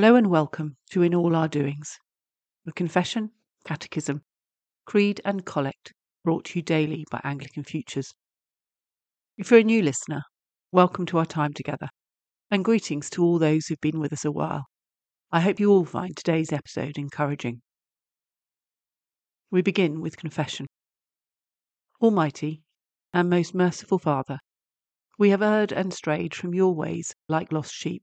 Hello and welcome to In All Our Doings, the confession, catechism, creed, and collect brought to you daily by Anglican Futures. If you're a new listener, welcome to our time together, and greetings to all those who've been with us a while. I hope you all find today's episode encouraging. We begin with confession. Almighty and most merciful Father, we have erred and strayed from your ways like lost sheep.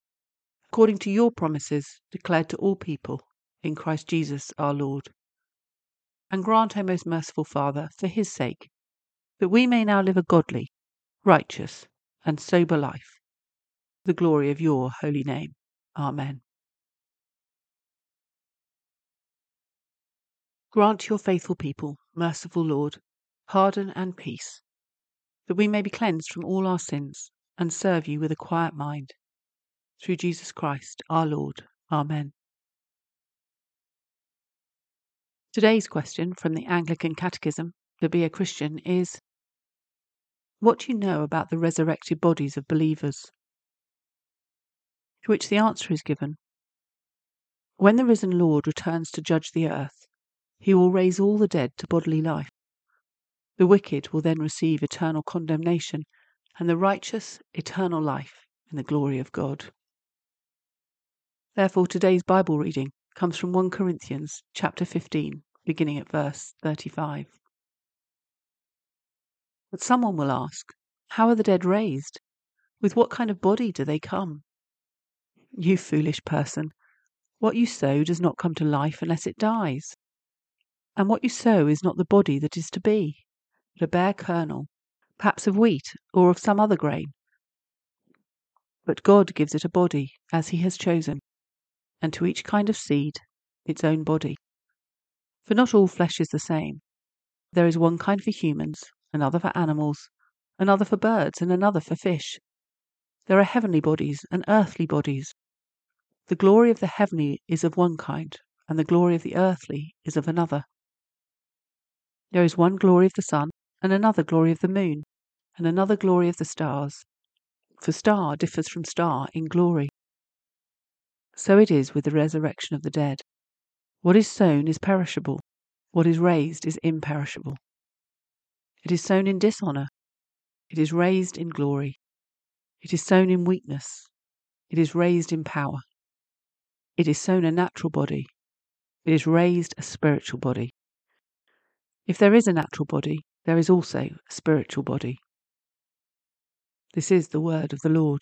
according to your promises declared to all people in Christ Jesus our Lord. And grant, O most merciful Father, for his sake, that we may now live a godly, righteous, and sober life, the glory of your holy name. Amen. Grant your faithful people, merciful Lord, pardon and peace, that we may be cleansed from all our sins and serve you with a quiet mind. Through Jesus Christ our Lord. Amen. Today's question from the Anglican Catechism to be a Christian is what do you know about the resurrected bodies of believers? To which the answer is given When the risen Lord returns to judge the earth, he will raise all the dead to bodily life. The wicked will then receive eternal condemnation, and the righteous eternal life in the glory of God. Therefore, today's Bible reading comes from 1 Corinthians chapter 15, beginning at verse 35. But someone will ask, How are the dead raised? With what kind of body do they come? You foolish person, what you sow does not come to life unless it dies. And what you sow is not the body that is to be, but a bare kernel, perhaps of wheat or of some other grain. But God gives it a body, as He has chosen, and to each kind of seed its own body. For not all flesh is the same. There is one kind for humans, another for animals, another for birds, and another for fish. There are heavenly bodies and earthly bodies. The glory of the heavenly is of one kind, and the glory of the earthly is of another. There is one glory of the sun, and another glory of the moon, and another glory of the stars. For star differs from star in glory. So it is with the resurrection of the dead. What is sown is perishable, what is raised is imperishable. It is sown in dishonour, it is raised in glory. It is sown in weakness, it is raised in power. It is sown a natural body, it is raised a spiritual body. If there is a natural body, there is also a spiritual body. This is the word of the Lord.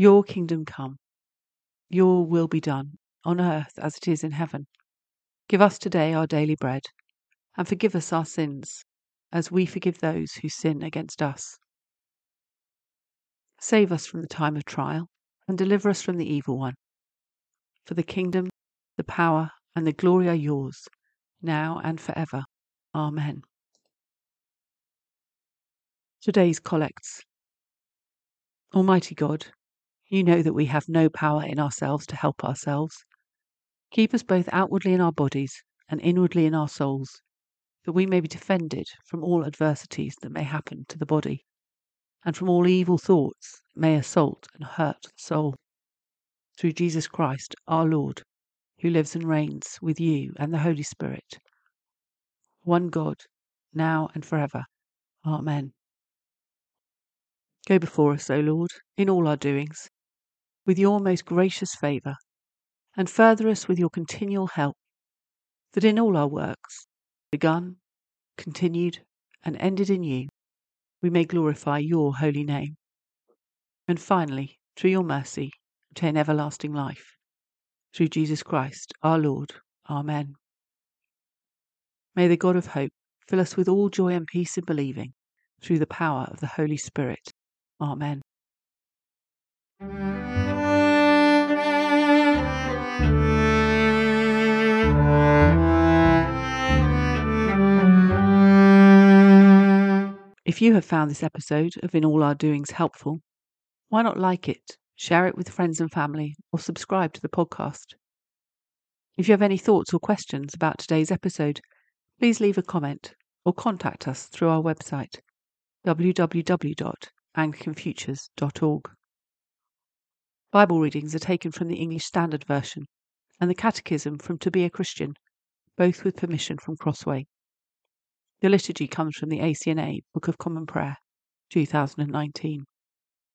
Your kingdom come, your will be done on earth as it is in heaven. Give us today our daily bread, and forgive us our sins, as we forgive those who sin against us. Save us from the time of trial, and deliver us from the evil one. For the kingdom, the power, and the glory are yours, now and forever. Amen. Today's Collects Almighty God, You know that we have no power in ourselves to help ourselves. Keep us both outwardly in our bodies and inwardly in our souls, that we may be defended from all adversities that may happen to the body, and from all evil thoughts that may assault and hurt the soul. Through Jesus Christ our Lord, who lives and reigns with you and the Holy Spirit, one God, now and forever. Amen. Go before us, O Lord, in all our doings, with your most gracious favour, and further us with your continual help, that in all our works, begun, continued, and ended in you, we may glorify your holy name. And finally, through your mercy, obtain everlasting life. Through Jesus Christ our Lord. Amen. May the God of hope fill us with all joy and peace in believing, through the power of the Holy Spirit. Amen. If you have found this episode of In All Our Doings helpful, why not like it, share it with friends and family, or subscribe to the podcast? If you have any thoughts or questions about today's episode, please leave a comment or contact us through our website www.anglicanfutures.org. Bible readings are taken from the English Standard Version and the Catechism from To Be a Christian, both with permission from Crossway. The liturgy comes from the ACNA Book of Common Prayer, 2019.